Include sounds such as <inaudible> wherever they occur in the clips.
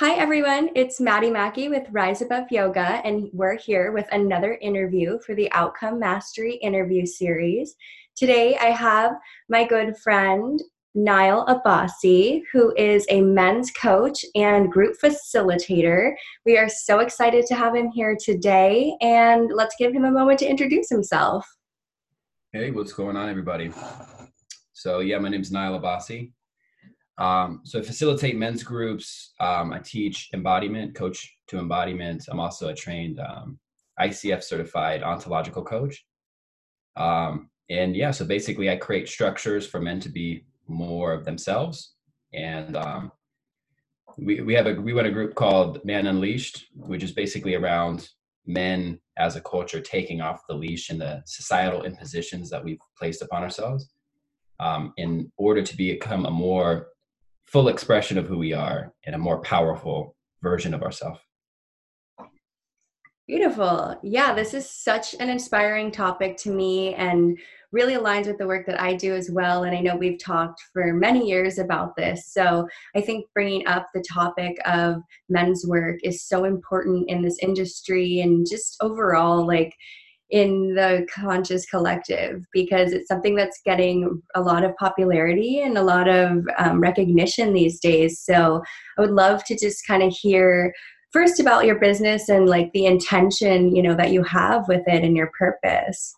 Hi, everyone. It's Maddie Mackey with Rise Above Yoga, and we're here with another interview for the Outcome Mastery interview series. Today, I have my good friend, Nile Abasi, who is a men's coach and group facilitator. We are so excited to have him here today, and let's give him a moment to introduce himself. Hey, what's going on, everybody? So, yeah, my name is Nile Abasi. Um, so I facilitate men's groups. Um, I teach embodiment, coach to embodiment. I'm also a trained um, ICF certified ontological coach. Um, and yeah, so basically I create structures for men to be more of themselves. And um, we, we have a, we run a group called Man Unleashed, which is basically around men as a culture taking off the leash and the societal impositions that we've placed upon ourselves um, in order to become a more full expression of who we are and a more powerful version of ourselves. Beautiful. Yeah, this is such an inspiring topic to me and really aligns with the work that I do as well. And I know we've talked for many years about this. So I think bringing up the topic of men's work is so important in this industry and just overall, like, in the conscious collective because it's something that's getting a lot of popularity and a lot of um, recognition these days. So I would love to just kind of hear first about your business and like the intention you know that you have with it and your purpose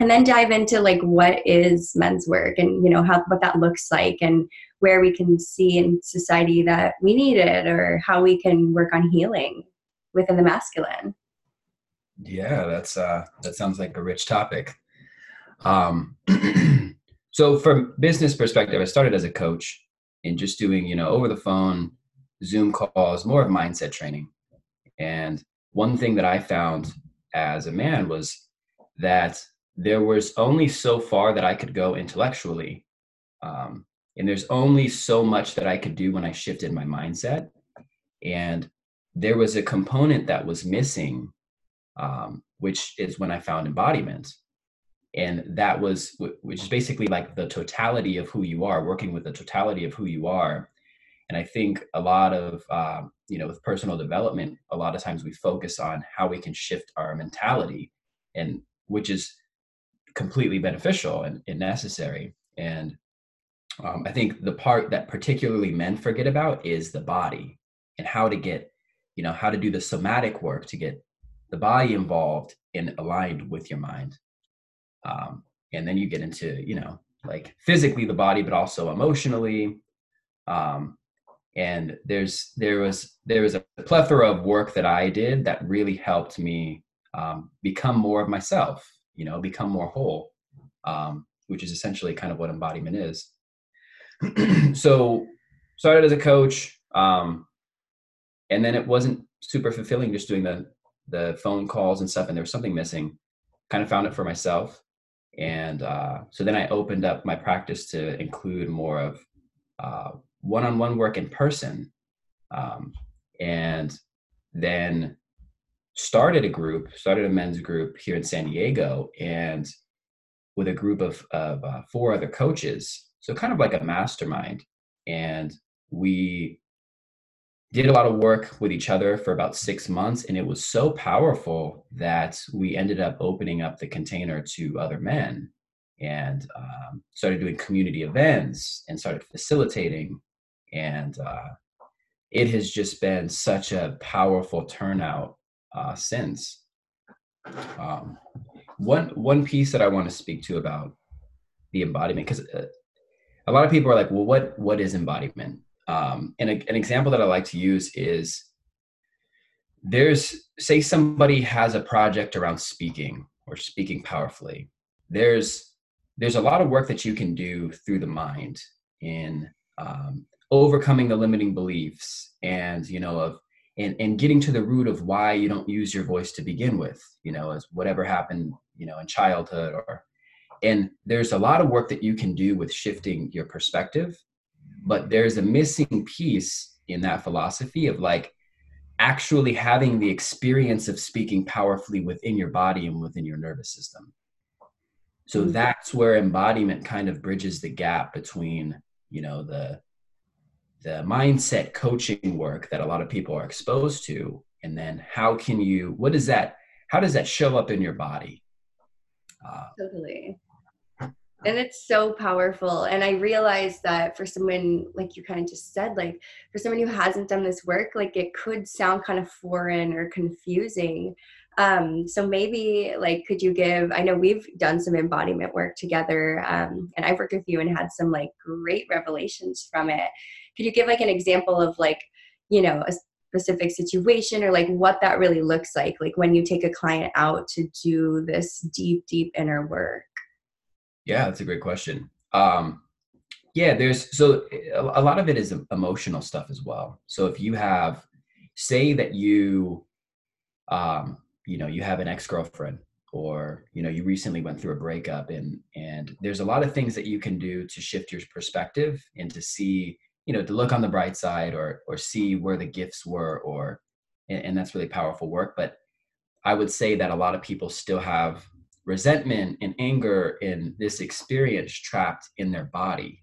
and then dive into like what is men's work and you know how what that looks like and where we can see in society that we need it or how we can work on healing within the masculine yeah, that's uh, that sounds like a rich topic. Um, <clears throat> so, from business perspective, I started as a coach and just doing you know over the phone, Zoom calls, more of mindset training. And one thing that I found as a man was that there was only so far that I could go intellectually. Um, and there's only so much that I could do when I shifted my mindset. And there was a component that was missing um, which is when I found embodiment. And that was, which is basically like the totality of who you are, working with the totality of who you are. And I think a lot of, um, you know, with personal development, a lot of times we focus on how we can shift our mentality, and which is completely beneficial and, and necessary. And um, I think the part that particularly men forget about is the body and how to get, you know, how to do the somatic work to get the body involved and aligned with your mind. Um, and then you get into, you know, like physically the body, but also emotionally. Um, and there's there was there was a plethora of work that I did that really helped me um, become more of myself, you know, become more whole, um, which is essentially kind of what embodiment is. <clears throat> so started as a coach, um, and then it wasn't super fulfilling just doing the the phone calls and stuff, and there was something missing. Kind of found it for myself, and uh, so then I opened up my practice to include more of uh, one-on-one work in person, um, and then started a group, started a men's group here in San Diego, and with a group of, of uh, four other coaches. So kind of like a mastermind, and we did a lot of work with each other for about six months and it was so powerful that we ended up opening up the container to other men and um, started doing community events and started facilitating. And uh, it has just been such a powerful turnout uh, since. Um, one one piece that i want to speak to about the embodiment because uh, a lot of people are like well what what is embodiment um, and a, an example that I like to use is there's, say, somebody has a project around speaking or speaking powerfully. There's there's a lot of work that you can do through the mind in um, overcoming the limiting beliefs and you know of and, and getting to the root of why you don't use your voice to begin with you know as whatever happened you know in childhood or and there's a lot of work that you can do with shifting your perspective but there's a missing piece in that philosophy of like actually having the experience of speaking powerfully within your body and within your nervous system. So mm-hmm. that's where embodiment kind of bridges the gap between you know the the mindset coaching work that a lot of people are exposed to and then how can you what does that how does that show up in your body? Uh, totally and it's so powerful. And i realize that for someone like you kind of just said like for someone who hasn't done this work like it could sound kind of foreign or confusing. Um, so maybe like could you give i know we've done some embodiment work together um, and i've worked with you and had some like great revelations from it. Could you give like an example of like you know a specific situation or like what that really looks like like when you take a client out to do this deep deep inner work yeah that's a great question. Um yeah there's so a lot of it is emotional stuff as well. So if you have say that you um you know you have an ex-girlfriend or you know you recently went through a breakup and and there's a lot of things that you can do to shift your perspective and to see you know to look on the bright side or or see where the gifts were or and, and that's really powerful work. But i would say that a lot of people still have resentment and anger in this experience trapped in their body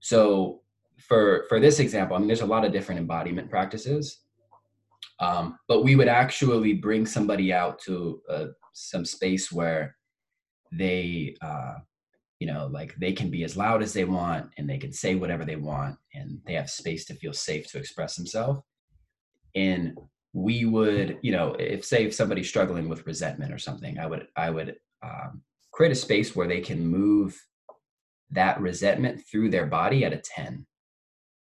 so for for this example i mean there's a lot of different embodiment practices um, but we would actually bring somebody out to uh, some space where they, uh, you know, like they can be as loud as they want and they can say whatever they want and they have space to feel safe to express themselves. And we would, you know, if say if somebody's struggling with resentment or something, I would, I would um, create a space where they can move that resentment through their body at a 10.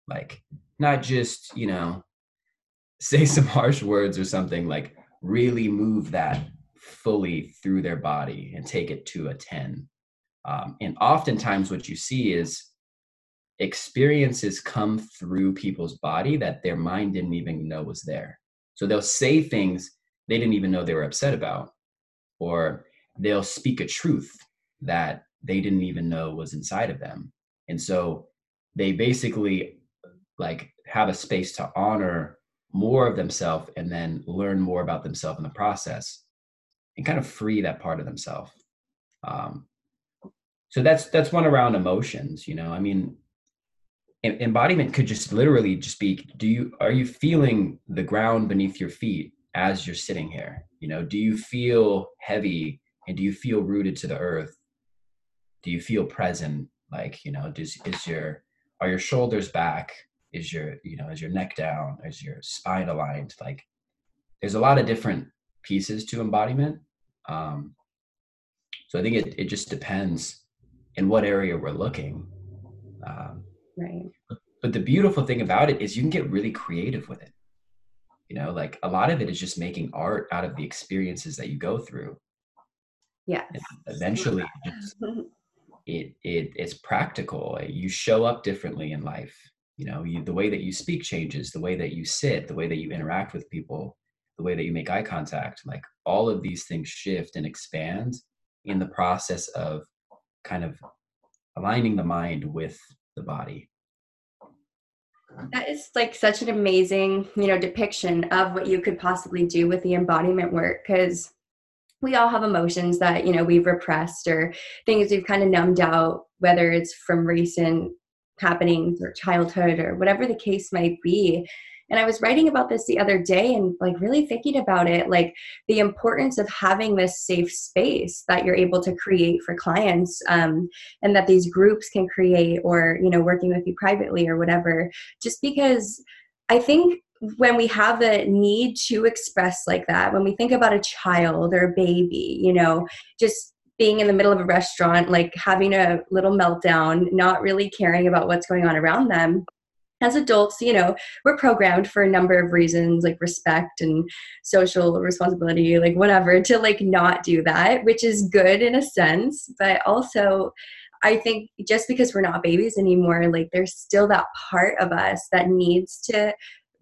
Like, not just, you know, <laughs> say some harsh words or something like really move that fully through their body and take it to a 10 um, and oftentimes what you see is experiences come through people's body that their mind didn't even know was there so they'll say things they didn't even know they were upset about or they'll speak a truth that they didn't even know was inside of them. And so they basically like have a space to honor more of themselves and then learn more about themselves in the process and kind of free that part of themselves um, so that's that's one around emotions you know? I mean embodiment could just literally just be do you are you feeling the ground beneath your feet as you're sitting here? You know do you feel heavy and do you feel rooted to the earth? Do you feel present? Like you know does is your are your shoulders back? Is your you know is your neck down? Is your spine aligned? Like there's a lot of different pieces to embodiment. Um, so i think it, it just depends in what area we're looking. Um, right. But the beautiful thing about it is you can get really creative with it. You know like a lot of it is just making art out of the experiences that you go through. Yeah eventually it, just, <laughs> it it it's practical. You show up differently in life. You know you, the way that you speak changes the way that you sit the way that you interact with people the way that you make eye contact like all of these things shift and expand in the process of kind of aligning the mind with the body. That is like such an amazing you know depiction of what you could possibly do with the embodiment work because we all have emotions that you know we've repressed or things we've kind of numbed out whether it's from recent happenings or childhood or whatever the case might be and i was writing about this the other day and like really thinking about it like the importance of having this safe space that you're able to create for clients um, and that these groups can create or you know working with you privately or whatever just because i think when we have the need to express like that when we think about a child or a baby you know just being in the middle of a restaurant, like having a little meltdown, not really caring about what's going on around them. As adults, you know, we're programmed for a number of reasons, like respect and social responsibility, like whatever, to like not do that, which is good in a sense. But also, I think just because we're not babies anymore, like there's still that part of us that needs to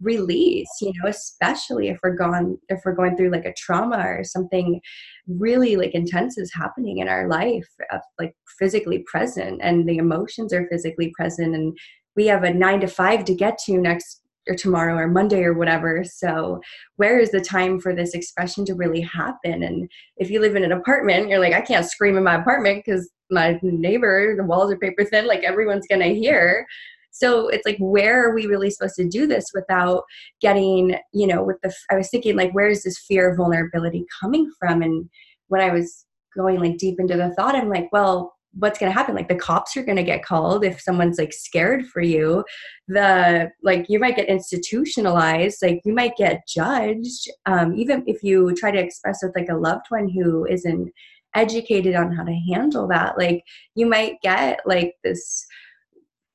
release you know especially if we're gone if we're going through like a trauma or something really like intense is happening in our life uh, like physically present and the emotions are physically present and we have a nine to five to get to next or tomorrow or monday or whatever. So where is the time for this expression to really happen? And if you live in an apartment you're like i can't scream in my apartment because my neighbor the walls are paper thin like everyone's gonna hear. So it's like where are we really supposed to do this without getting you know with the i was thinking like where is this fear of vulnerability coming from? And when i was going like deep into the thought i'm like well what's going to happen like the cops are going to get called if someone's like scared for you. The like you might get institutionalized like you might get judged um, even if you try to express with like a loved one who isn't educated on how to handle that like you might get like this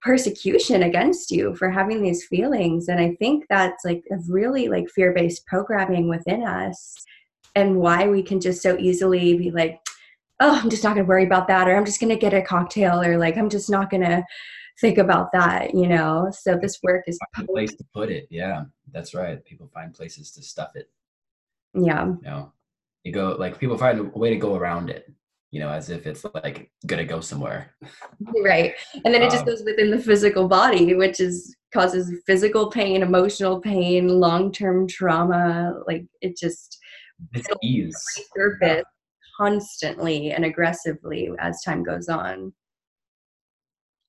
persecution against you for having these feelings. And i think that's like a really like fear-based programming within us and why we can just so easily be like oh, I'm just not going to worry about that, or I'm just going to get a cocktail, or like, I'm just not going to think about that, you know? So this work is a place to put it. Yeah, that's right. People find places to stuff it. Yeah. You know, you go, like, people find a way to go around it, you know, as if it's like going to go somewhere. Right. And then it just um, goes within the physical body, which is causes physical pain, emotional pain, long term trauma. Like, it just, it's ease. Surface constantly and aggressively as time goes on.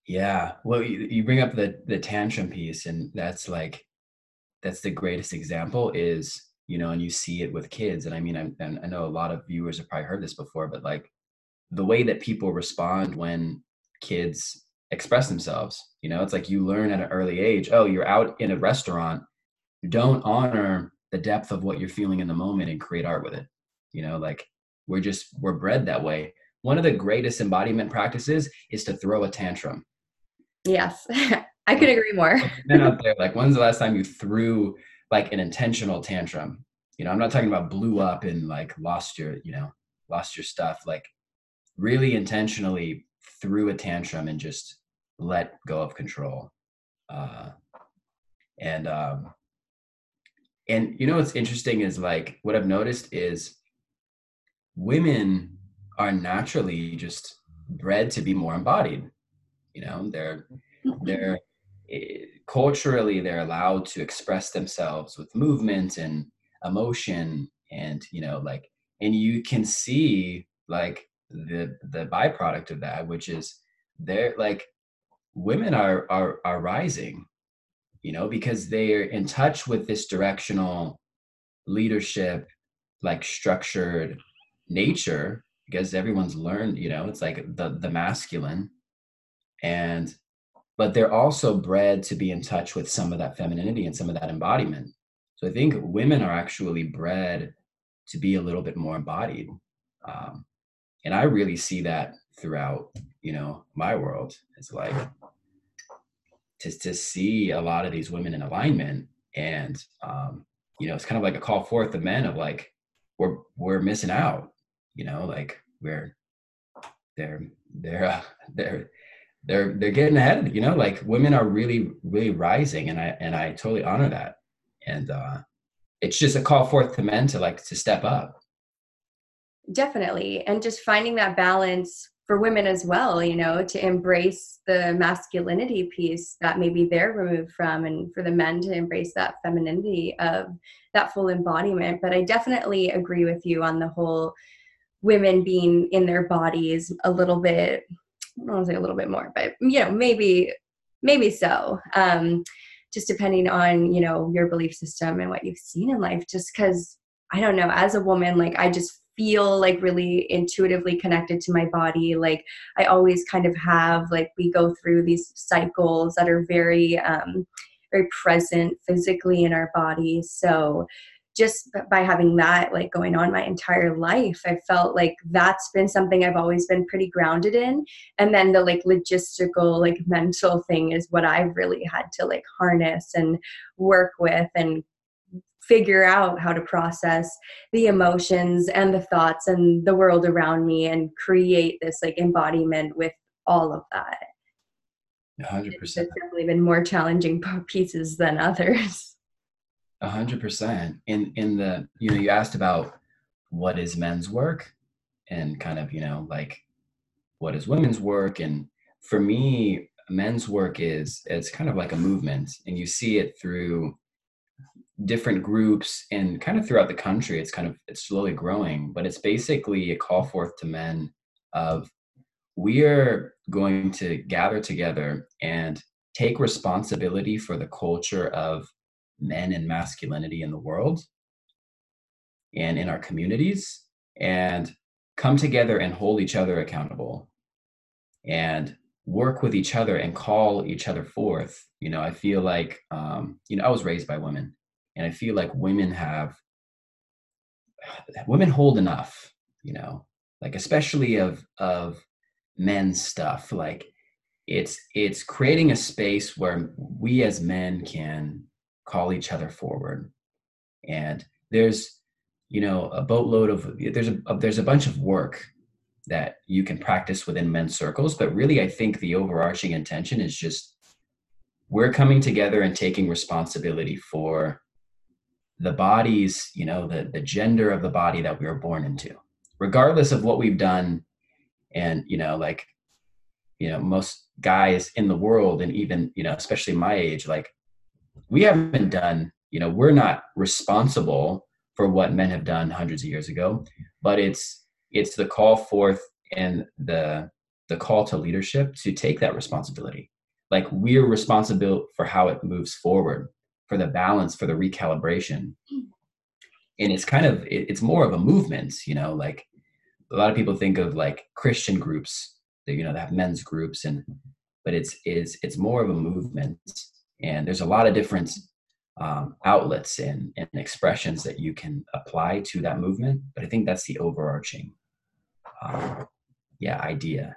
Yeah. Well, you, you bring up the the tantrum piece, and that's like that's the greatest example is you know, and you see it with kids. And I mean, I'm, and I know a lot of viewers have probably heard this before, but like the way that people respond when kids express themselves, you know, it's like you learn at an early age. Oh, you're out in a restaurant. Don't honor the depth of what you're feeling in the moment and create art with it. You know, like we're just we're bred that way. One of the greatest embodiment practices is to throw a tantrum. Yes. <laughs> I could agree more. Out there like when's the last time you threw like an intentional tantrum? You know i'm not talking about blew up and like lost your you know lost your stuff. Like really intentionally threw a tantrum and just let go of control. Uh and um and you know what's interesting is like what i've noticed is women are naturally just bred to be more embodied you know they're they're eh, culturally they're allowed to express themselves with movement and emotion and you know like and you can see like the the byproduct of that which is they're like women are are are rising you know because they're in touch with this directional leadership like structured nature because everyone's learned you know it's like the the masculine. And but they're also bred to be in touch with some of that femininity and some of that embodiment. So i think women are actually bred to be a little bit more embodied. Um, and i really see that throughout you know my world. It's like to, to see a lot of these women in alignment and um, you know it's kind of like a call forth the men of like we're we're missing out you know like we're they're they're uh, <laughs> they're they're they're getting ahead you know like women are really really rising and i and i totally honor that. And uh it's just a call forth to men to like to step up. Definitely. And just finding that balance for women as well you know to embrace the masculinity piece that maybe they're removed from and for the men to embrace that femininity of that full embodiment. But i definitely agree with you on the whole women being in their bodies a little bit I don't want to say a little bit more, but you know, maybe maybe so. Um, just depending on you know your belief system and what you've seen in life. Just because I don't know, as a woman, like I just feel like really intuitively connected to my body. Like I always kind of have like we go through these cycles that are very um, very present physically in our body. So just by having that like going on my entire life i felt like that's been something i've always been pretty grounded in. And then the like logistical like mental thing is what i've really had to like harness and work with and figure out how to process the emotions and the thoughts and the world around me and create this like embodiment with all of that. 100% it's definitely been more challenging <laughs> pieces than others A hundred percent. In in the you know you asked about what is men's work and kind of you know like what is women's work and for me men's work is it's kind of like a movement and you see it through different groups and kind of throughout the country it's kind of it's slowly growing but it's basically a call forth to men of we are going to gather together and take responsibility for the culture of men and masculinity in the world and in our communities and come together and hold each other accountable and work with each other and call each other forth. You know i feel like um, you know i was raised by women and i feel like women have <sighs> women hold enough you know like especially of of men's stuff. Like it's it's creating a space where we as men can call each other forward. And there's you know a boatload of there's a, there's a bunch of work that you can practice within men's circles but really i think the overarching intention is just we're coming together and taking responsibility for the bodies you know the the gender of the body that we were born into. Regardless of what we've done and you know like you know most guys in the world and even you know especially my age like we haven't done you know we're not responsible for what men have done hundreds of years ago but it's it's the call forth and the the call to leadership to take that responsibility. Like we're responsible for how it moves forward for the balance for the recalibration. And it's kind of it, it's more of a movement you know like a lot of people think of like christian groups that you know that have men's groups and but it's is it's more of a movement and there's a lot of different um, outlets and, and expressions that you can apply to that movement but i think that's the overarching um, yeah idea.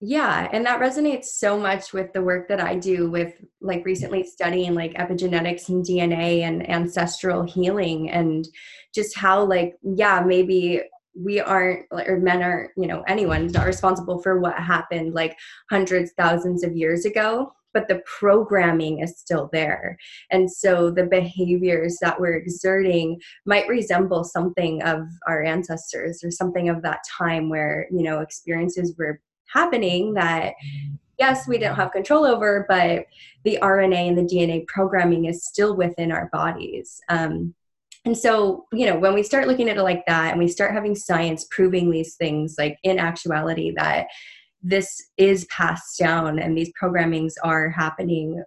Yeah and that resonates so much with the work that i do with like recently studying like epigenetics and dna and ancestral healing and just how like yeah maybe we aren't or men are you know anyone's not responsible for what happened like hundreds thousands of years ago but the programming is still there. And so the behaviors that we're exerting might resemble something of our ancestors or something of that time where you know experiences were happening that yes we don't have control over but the rna and the dna programming is still within our bodies. Um, and so, you know, when we start looking at it like that and we start having science proving these things, like in actuality, that this is passed down and these programmings are happening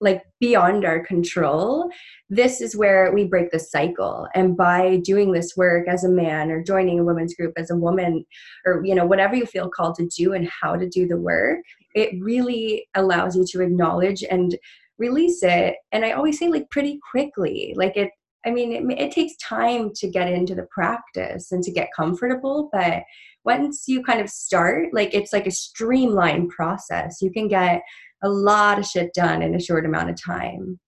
like beyond our control this is where we break the cycle. And by doing this work as a man or joining a women's group as a woman or you know whatever you feel called to do and how to do the work it really allows you to acknowledge and release it. And i always say like pretty quickly. Like it I mean, it, it, takes time to get into the practice and to get comfortable, but once you kind of start, like it's like a streamlined process. You can get a lot of shit done in a short amount of time.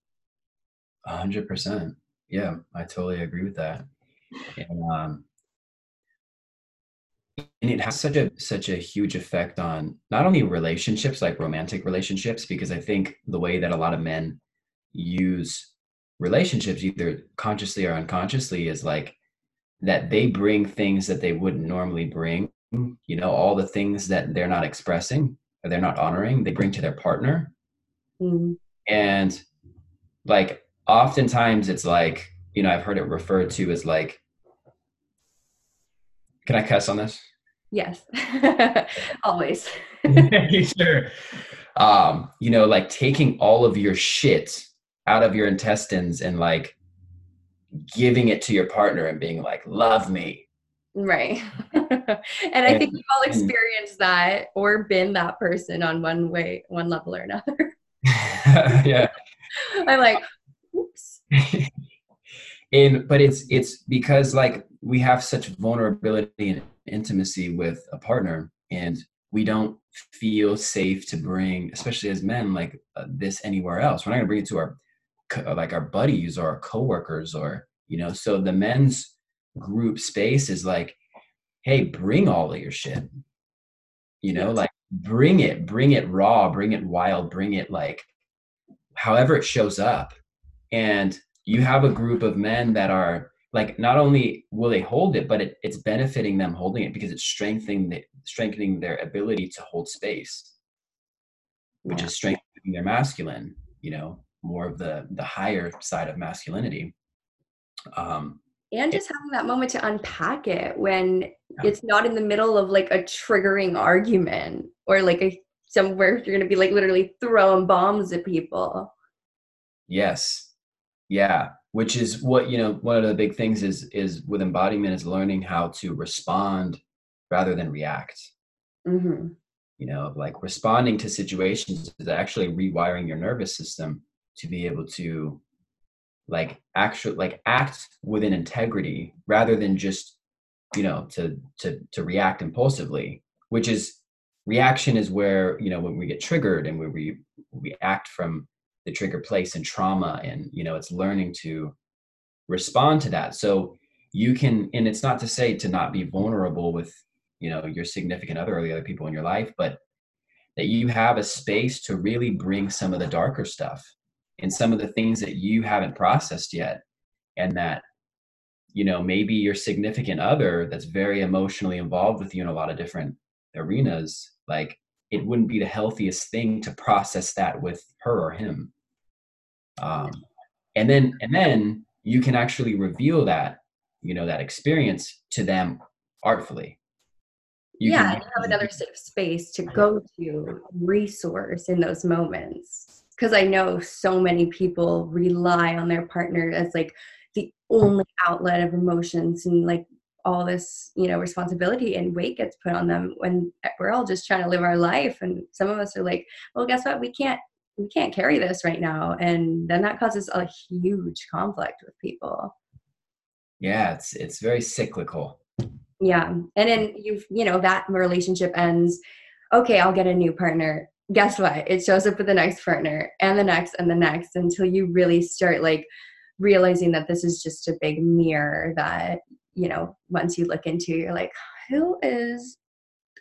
A hundred percent. Yeah, I totally agree with that. And, um, and it has such a such a huge effect on not only relationships like romantic relationships because i think the way that a lot of men use relationships either consciously or unconsciously is like that they bring things that they wouldn't normally bring you know all the things that they're not expressing or they're not honoring they bring to their partner. Mm-hmm. and like oftentimes it's like you know i've heard it referred to as like can i cuss on this? Yes. <laughs> Always. <laughs> Sure. Um you know like taking all of your shit out of your intestines and like giving it to your partner and being like, love me. Right. <laughs> and I think we've all experienced that or been that person on one way, one level or another. <laughs> yeah. <laughs> I'm like, oops. and but it's it's because like we have such vulnerability and intimacy with a partner and we don't feel safe to bring especially as men like uh, this anywhere else we're not going to bring it to our like our buddies or our coworkers or you know so the men's group space is like hey bring all of your shit. You know like bring it bring it raw bring it wild bring it like however it shows up. And you have a group of men that are like not only will they hold it but it, it's benefiting them holding it because it's strengthening the, strengthening their ability to hold space which yeah. is strengthening their masculine you know more of the the higher side of masculinity um and just having that moment to unpack it when yeah. it's not in the middle of like a triggering argument or like a somewhere you're going to be like literally throwing bombs at people. Yes. Yeah. Which is what, you know, one of the big things is, is with embodiment is learning how to respond rather than react. Mm-hmm. You know, like responding to situations is actually rewiring your nervous system to be able to like actually like act within integrity rather than just you know to to to react impulsively which is reaction is where you know when we get triggered and where we we act from the trigger place and trauma and you know it's learning to respond to that. So you can and it's not to say to not be vulnerable with you know your significant other or the other people in your life but that you have a space to really bring some of the darker stuff and some of the things that you haven't processed yet and that you know maybe your significant other that's very emotionally involved with you in a lot of different arenas like it wouldn't be the healthiest thing to process that with her or him. Um, and then and then you can actually reveal that you know that experience to them artfully. You yeah can, you have another safe space to go to resource in those moments because i know so many people rely on their partner as like the only outlet of emotions and like all this you know responsibility and weight gets put on them when eh, we're all just trying to live our life. And some of us are like well guess what? We can't we can't carry this right now. And then that causes a huge conflict with people. Yeah it's it's very cyclical. Yeah. And then you've, you know that relationship ends. Okay i'll get a new partner guess what it shows up with the next partner and the next and the next until you really start like realizing that this is just a big mirror that you know, once you look into, you're like, who is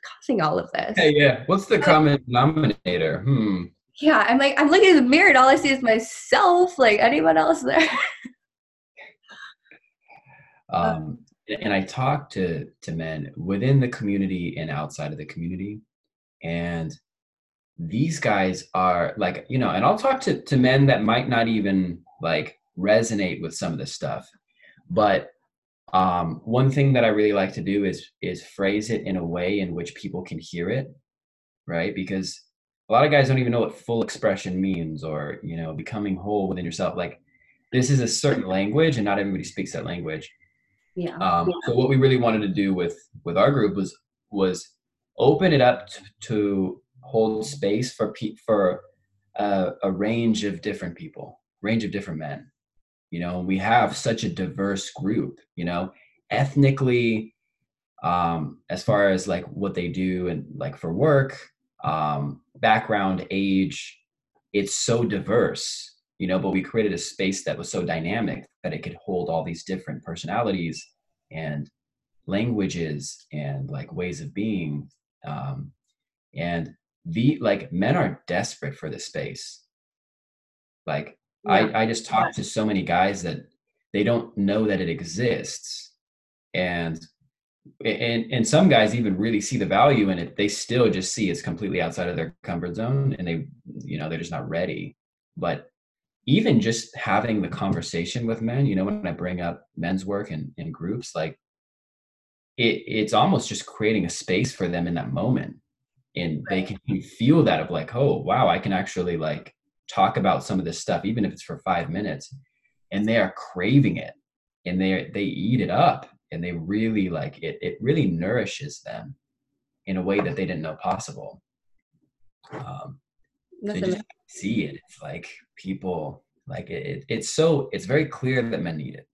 causing all of this? Hey, yeah. What's the common denominator? Hmm. Yeah, I'm like, I'm looking at the mirror and all I see is myself. Like anyone else there? <laughs> um, and I talk to to men within the community and outside of the community, and these guys are like, you know, and I'll talk to to men that might not even like resonate with some of this stuff, but um, one thing that I really like to do is is phrase it in a way in which people can hear it, right? Because a lot of guys don't even know what full expression means, or you know, becoming whole within yourself. Like this is a certain language, and not everybody speaks that language. Yeah. Um, yeah. So what we really wanted to do with with our group was was open it up to, to hold space for pe- for uh, a range of different people, range of different men. You know we have such a diverse group you know ethnically um as far as like what they do and like for work um background age it's so diverse you know but we created a space that was so dynamic that it could hold all these different personalities and languages and like ways of being um and the like men are desperate for this space like yeah. I, I just talk to so many guys that they don't know that it exists. And and and some guys even really see the value in it. They still just see it's completely outside of their comfort zone and they you know, they're just not ready. But even just having the conversation with men, you know, when I bring up men's work in, in groups, like it, it's almost just creating a space for them in that moment. And they can feel that of like, oh wow, I can actually like talk about some of this stuff, even if it's for five minutes, and they are craving it and they they eat it up and they really like it. It really nourishes them in a way that they didn't know possible. Um, so just see it. It's like people like it, it. It's so it's very clear that men need it.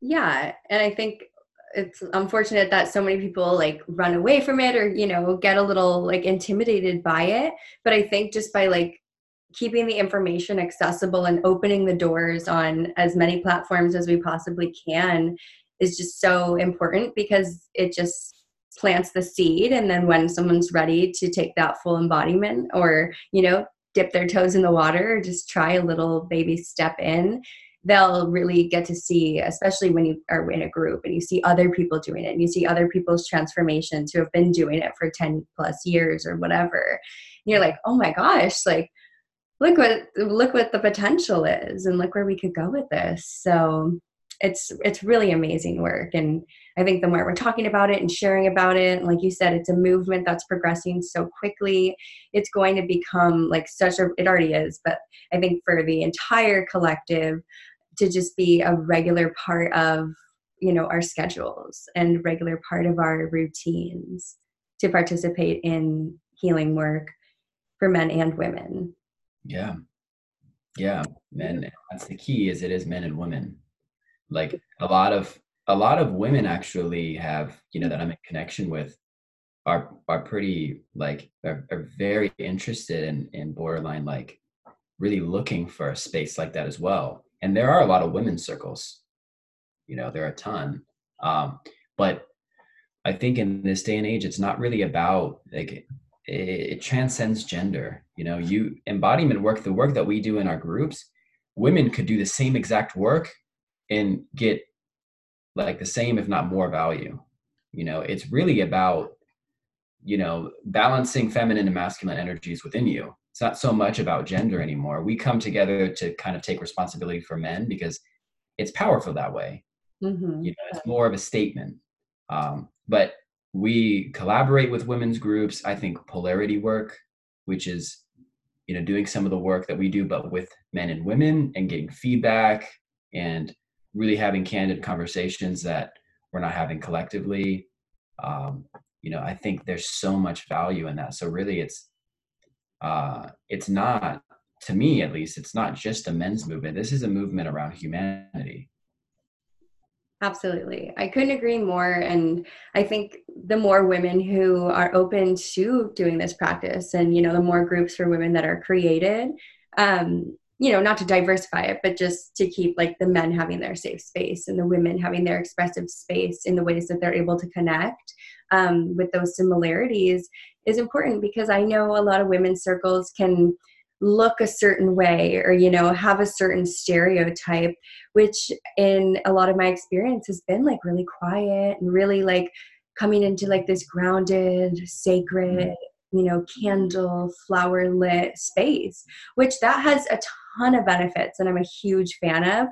Yeah, and I think it's unfortunate that so many people like run away from it or you know get a little like intimidated by it. But i think just by like keeping the information accessible and opening the doors on as many platforms as we possibly can is just so important because it just plants the seed. And then when someone's ready to take that full embodiment or you know dip their toes in the water or just try a little baby step in they'll really get to see especially when you are in a group and you see other people doing it and you see other people's transformations who have been doing it for 10 plus years or whatever. And you're like oh my gosh like look what look what the potential is and look where we could go with this. So it's it's really amazing work. And i think the more we're talking about it and sharing about it like you said it's a movement that's progressing so quickly it's going to become like such a it already is but i think for the entire collective to just be a regular part of you know our schedules and regular part of our routines to participate in healing work for men and women. Yeah. Yeah. Men that's the key is it is men and women. Like a lot of a lot of women actually have you know that i'm in connection with are are pretty like are, are very interested in in borderline like really looking for a space like that as well and there are a lot of women's circles. You know there are a ton. Um, but i think in this day and age it's not really about like it, it transcends gender. You know you embodiment work the work that we do in our groups women could do the same exact work and get like the same if not more value. You know it's really about you know balancing feminine and masculine energies within you it's not so much about gender anymore. We come together to kind of take responsibility for men because it's powerful that way. Mm-hmm. you know it's more of a statement. Um, but we collaborate with women's groups. I think polarity work which is you know doing some of the work that we do but with men and women and getting feedback and really having candid conversations that we're not having collectively. Um, you know i think there's so much value in that. So really it's uh, it's not to me at least it's not just a men's movement this is a movement around humanity Absolutely. I couldn't agree more. And I think the more women who are open to doing this practice and, you know, the more groups for women that are created, um, you know, not to diversify it, but just to keep like the men having their safe space and the women having their expressive space in the ways that they're able to connect um, with those similarities is important because I know a lot of women's circles can look a certain way or you know have a certain stereotype which in a lot of my experience has been like really quiet and really like coming into like this grounded sacred mm-hmm. you know candle flower lit space which that has a ton of benefits and i'm a huge fan of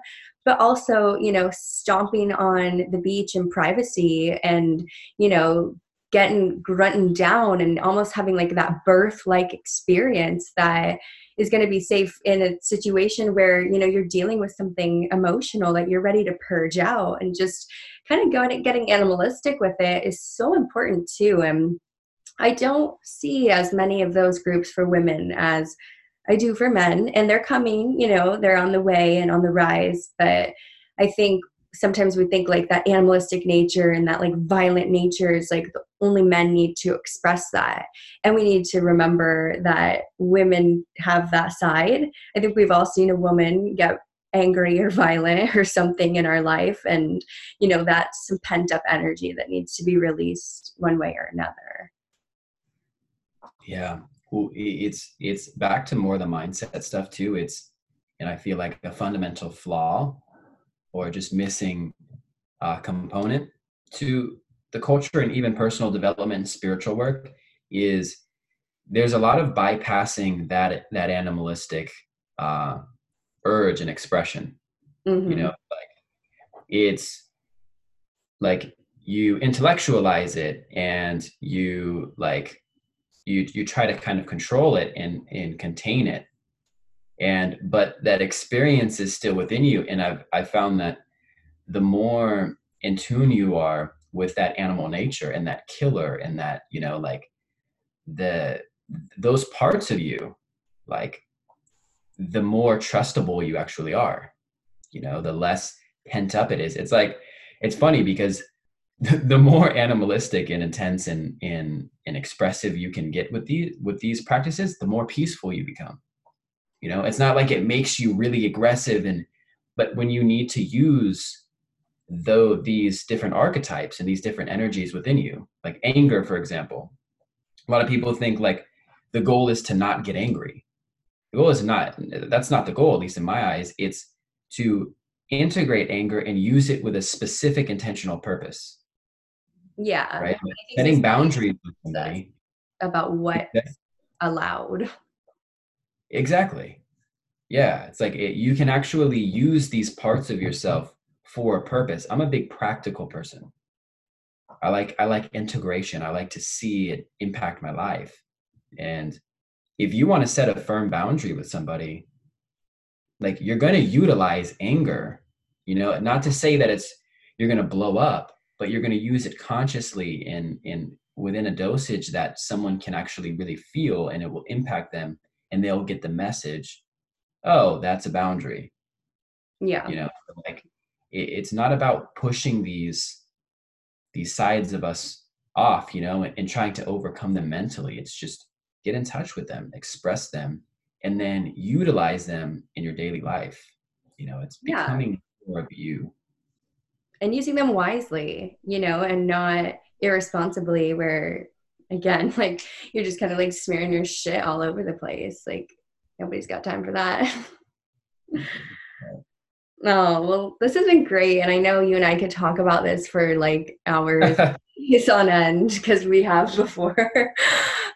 but also you know stomping on the beach in privacy and you know getting grunting down and almost having like that birth like experience that is going to be safe in a situation where you know you're dealing with something emotional that you're ready to purge out. And just kind of going getting animalistic with it is so important too. And i don't see as many of those groups for women as i do for men. And they're coming you know they're on the way and on the rise. But i think sometimes we think like that animalistic nature and that like violent nature is like the only men need to express that. And we need to remember that women have that side. I think we've all seen a woman get angry or <laughs> violent or something in our life and you know that's some pent up energy that needs to be released one way or another. Yeah. Well it's it's back to more the mindset stuff too. It's and i feel like a fundamental flaw or just missing uh, component to the culture and even personal development and spiritual work is there's a lot of bypassing that that animalistic uh, urge and expression mm-hmm. you know like it's like you intellectualize it and you like you you try to kind of control it and and contain it and but that experience is still within you. And i've i found that the more in tune you are with that animal nature and that killer and that you know like the those parts of you like the more trustable you actually are you know the less pent up it is. It's like it's funny because <laughs> the more animalistic and intense and, and, and expressive you can get with these with these practices the more peaceful you become you know it's not like it makes you really aggressive and but when you need to use though these different archetypes and these different energies within you like anger for example. A lot of people think like the goal is to not get angry. The goal is not that's not the goal at least in my eyes. It's to integrate anger and use it with a specific intentional purpose. Yeah. Right? Setting boundaries <laughs> about what allowed Exactly. Yeah, it's like it, you can actually use these parts of yourself for a purpose. I'm a big practical person. I like I like integration. I like to see it impact my life. And if you want to set a firm boundary with somebody, like you're going to utilize anger, you know, not to say that it's you're going to blow up, but you're going to use it consciously in in within a dosage that someone can actually really feel and it will impact them and they'll get the message, "Oh, that's a boundary." Yeah. You know, like it, it's not about pushing these these sides of us off, you know, and, and trying to overcome them mentally. It's just get in touch with them, express them, and then utilize them in your daily life. You know, it's becoming yeah. more of you. And using them wisely, you know, and not irresponsibly where again, <laughs> like you're just kind of like smearing your shit all over the place. Like nobody's got time for that. <laughs> Oh, well, this has been great. And I know you and I could talk about this for like hours <laughs> on end because we have before.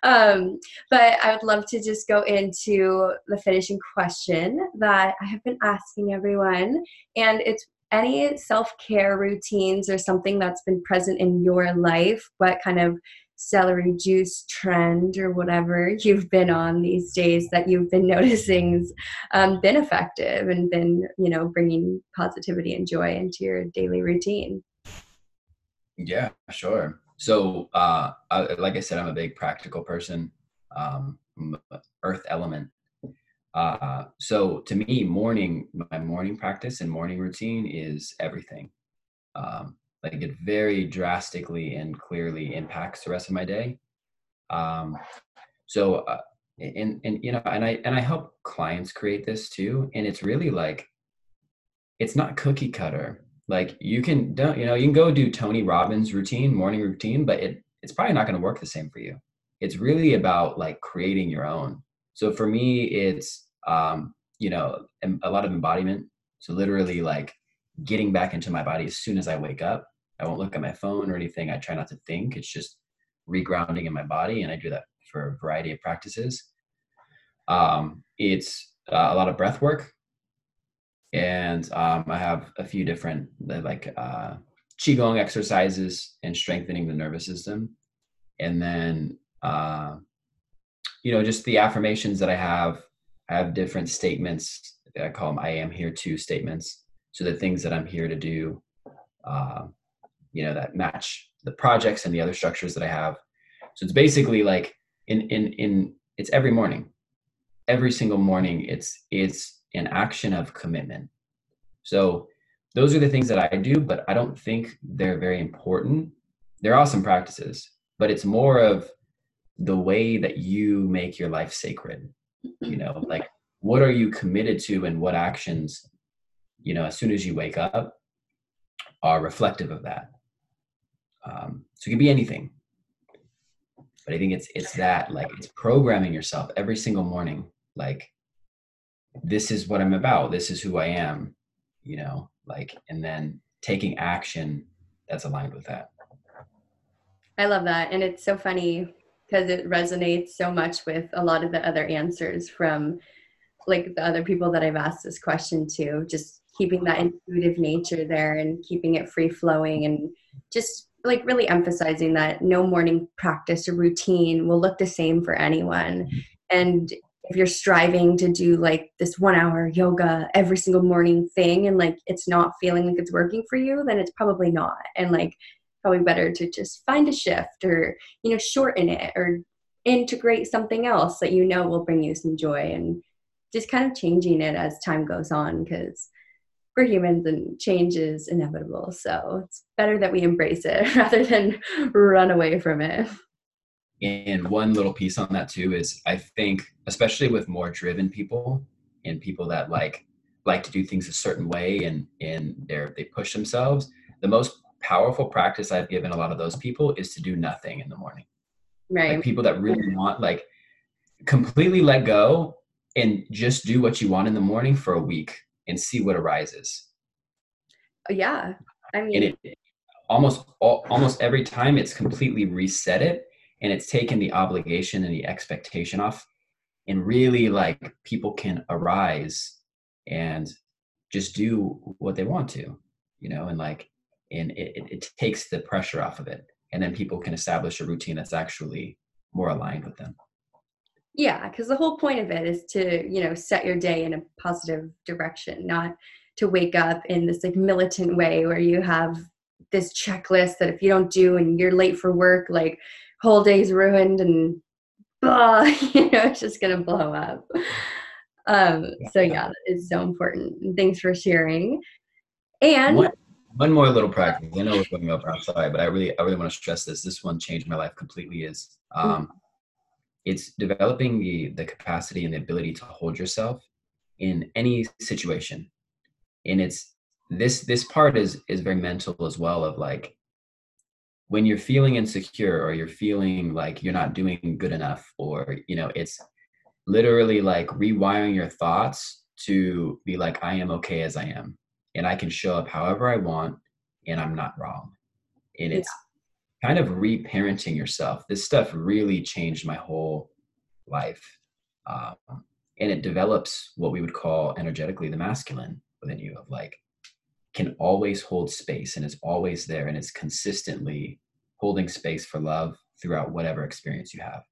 um, but I would love to just go into the finishing question that I have been asking everyone. And it's any self care routines or something that's been present in your life, what kind of celery juice trend or whatever you've been on these days that you've been <laughs> noticing's um, been effective and been you know bringing positivity and joy into your daily routine. Yeah sure. So uh, I, like i said i'm a big practical person um, earth element. Uh, so to me morning my morning practice and morning routine is everything. Um, like it very drastically and clearly impacts the rest of my day. Um, so uh, and and you know and i and i help clients create this too and it's really like it's not cookie cutter. Like you can don't you know you can go do tony robbins routine morning routine but it it's probably not going to work the same for you. It's really about like creating your own. So for me it's um you know a lot of embodiment. So literally like getting back into my body as soon as i wake up I won't look at my phone or anything. I try not to think. It's just regrounding in my body, and I do that for a variety of practices. Um, it's uh, a lot of breath work, and um, I have a few different like uh, qigong exercises and strengthening the nervous system, and then uh, you know just the affirmations that I have. I have different statements. I call them "I am here to" statements. So the things that I'm here to do. Uh, you know that match the projects and the other structures that i have. So it's basically like in in in it's every morning. Every single morning it's it's an action of commitment. So those are the things that i do but i don't think they're very important. They're awesome practices but it's more of the way that you make your life sacred you know <laughs> like what are you committed to and what actions you know as soon as you wake up are reflective of that um, so it can be anything. But I think it's it's that like it's programming yourself every single morning. Like this is what I'm about. This is who I am. You know, like and then taking action that's aligned with that. I love that, and it's so funny because it resonates so much with a lot of the other answers from like the other people that I've asked this question to. Just keeping that intuitive nature there and keeping it free flowing and just like really emphasizing that no morning practice or routine will look the same for anyone. Mm-hmm. And if you're striving to do like this one hour yoga every single morning thing and like it's not feeling like it's working for you then it's probably not. And like probably better to just find a shift or you know shorten it or integrate something else that you know will bring you some joy and just kind of changing it as time goes on because we're humans and change is inevitable. So it's better that we embrace it <laughs> rather than run away from it. And one little piece on that too is I think, especially with more driven people and people that like like to do things a certain way and and they're they push themselves, the most powerful practice I've given a lot of those people is to do nothing in the morning. Right. Like people that really want like completely let go and just do what you want in the morning for a week and see what arises. Yeah, I mean, and it, almost almost every time it's completely reset it, and it's taken the obligation and the expectation off, and really like people can arise and just do what they want to. you know, and like, and it, it, it takes the pressure off of it. And then people can establish a routine that's actually more aligned with them. Yeah, because the whole point of it is to, you know, set your day in a positive direction, not to wake up in this like militant way where you have this checklist that if you don't do and you're late for work, like whole day's ruined and blah, <laughs> you know, it's just gonna blow up. Um, so yeah, it's so important. Thanks for sharing. And one, one more little practice. I know we're going up outside, but I really, I really want to stress this. This one changed my life completely. Is um, mm-hmm. It's developing the the capacity and the ability to hold yourself in any situation, and it's this this part is is very mental as well. Of like when you're feeling insecure or you're feeling like you're not doing good enough, or you know, it's literally like rewiring your thoughts to be like, I am okay as I am and I can show up however I want and I'm not wrong. And it's. Kind of reparenting yourself. This stuff really changed my whole life. Um, and it develops what we would call energetically the masculine within you of like, can always hold space and is always there and is consistently holding space for love throughout whatever experience you have.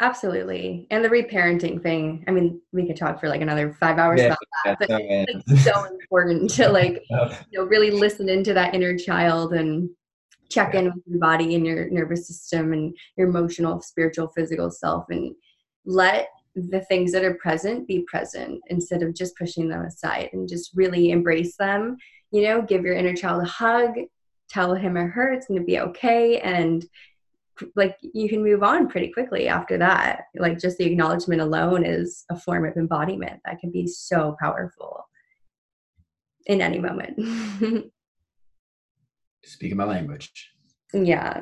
Absolutely. And the reparenting thing, I mean, we could talk for like another five hours yeah, about that, but it's like so important to like, <laughs> you know, really listen into that inner child and check in with your body and your nervous system and your emotional, spiritual, physical self and let the things that are present be present instead of just pushing them aside and just really embrace them. You know, give your inner child a hug, tell him or her it's going to be okay and like you can move on pretty quickly after that. Like just the acknowledgement alone is a form of embodiment that can be so powerful in any moment <laughs> speaking my language yeah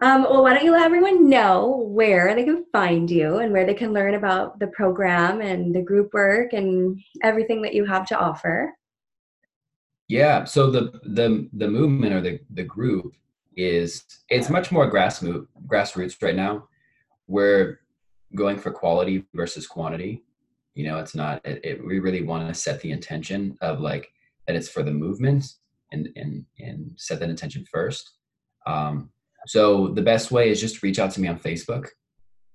um, well why don't you let everyone know where they can find you and where they can learn about the program and the group work and everything that you have to offer yeah so the the the movement or the the group is it's much more grass move, grassroots right now. We're going for quality versus quantity. You know, it's not. It, it, we really want to set the intention of like that it's for the movement and and and set that intention first. Um, so the best way is just to reach out to me on Facebook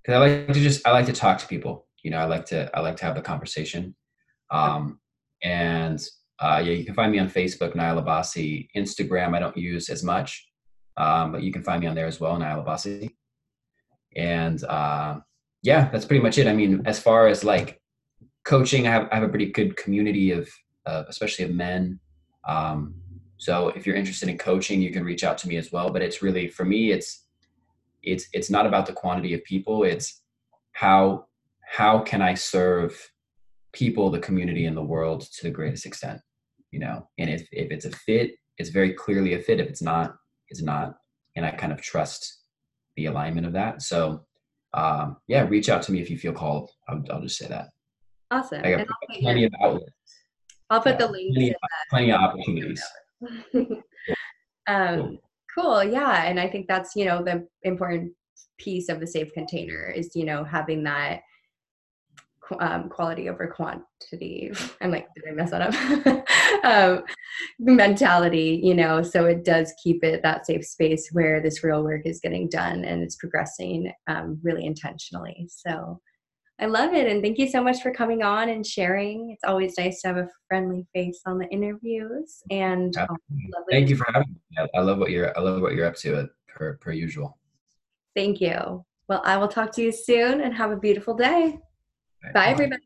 because I like to just I like to talk to people. You know, I like to I like to have the conversation. Um, and uh, yeah, you can find me on Facebook, Nile Abasi. Instagram, I don't use as much. Um, but you can find me on there as well, Nile Abasi. And uh, yeah, that's pretty much it. I mean, as far as like coaching, I have, I have a pretty good community of, uh, especially of men. Um, so if you're interested in coaching, you can reach out to me as well. But it's really for me, it's it's it's not about the quantity of people. It's how how can I serve people, the community, and the world to the greatest extent. You know, and if if it's a fit, it's very clearly a fit. If it's not, it's not and i kind of trust the alignment of that so um, yeah reach out to me if you feel called i'll, I'll just say that awesome I got plenty of outlets i'll put yeah, the links plenty, plenty of opportunities <laughs> um, cool. yeah and i think that's you know the important piece of the safe container is you know having that um, quality over quantity. <laughs> I'm like, did I mess that up? <laughs> um, mentality, you know, so it does keep it that safe space where this real work is getting done and it's progressing um, really intentionally. So I love it. And thank you so much for coming on and sharing. It's always nice to have a friendly face on the interviews. And um, thank you for having me. I love what you're, I love what you're up to uh, per, per usual. Thank you. Well, I will talk to you soon and have a beautiful day. Bye, everybody.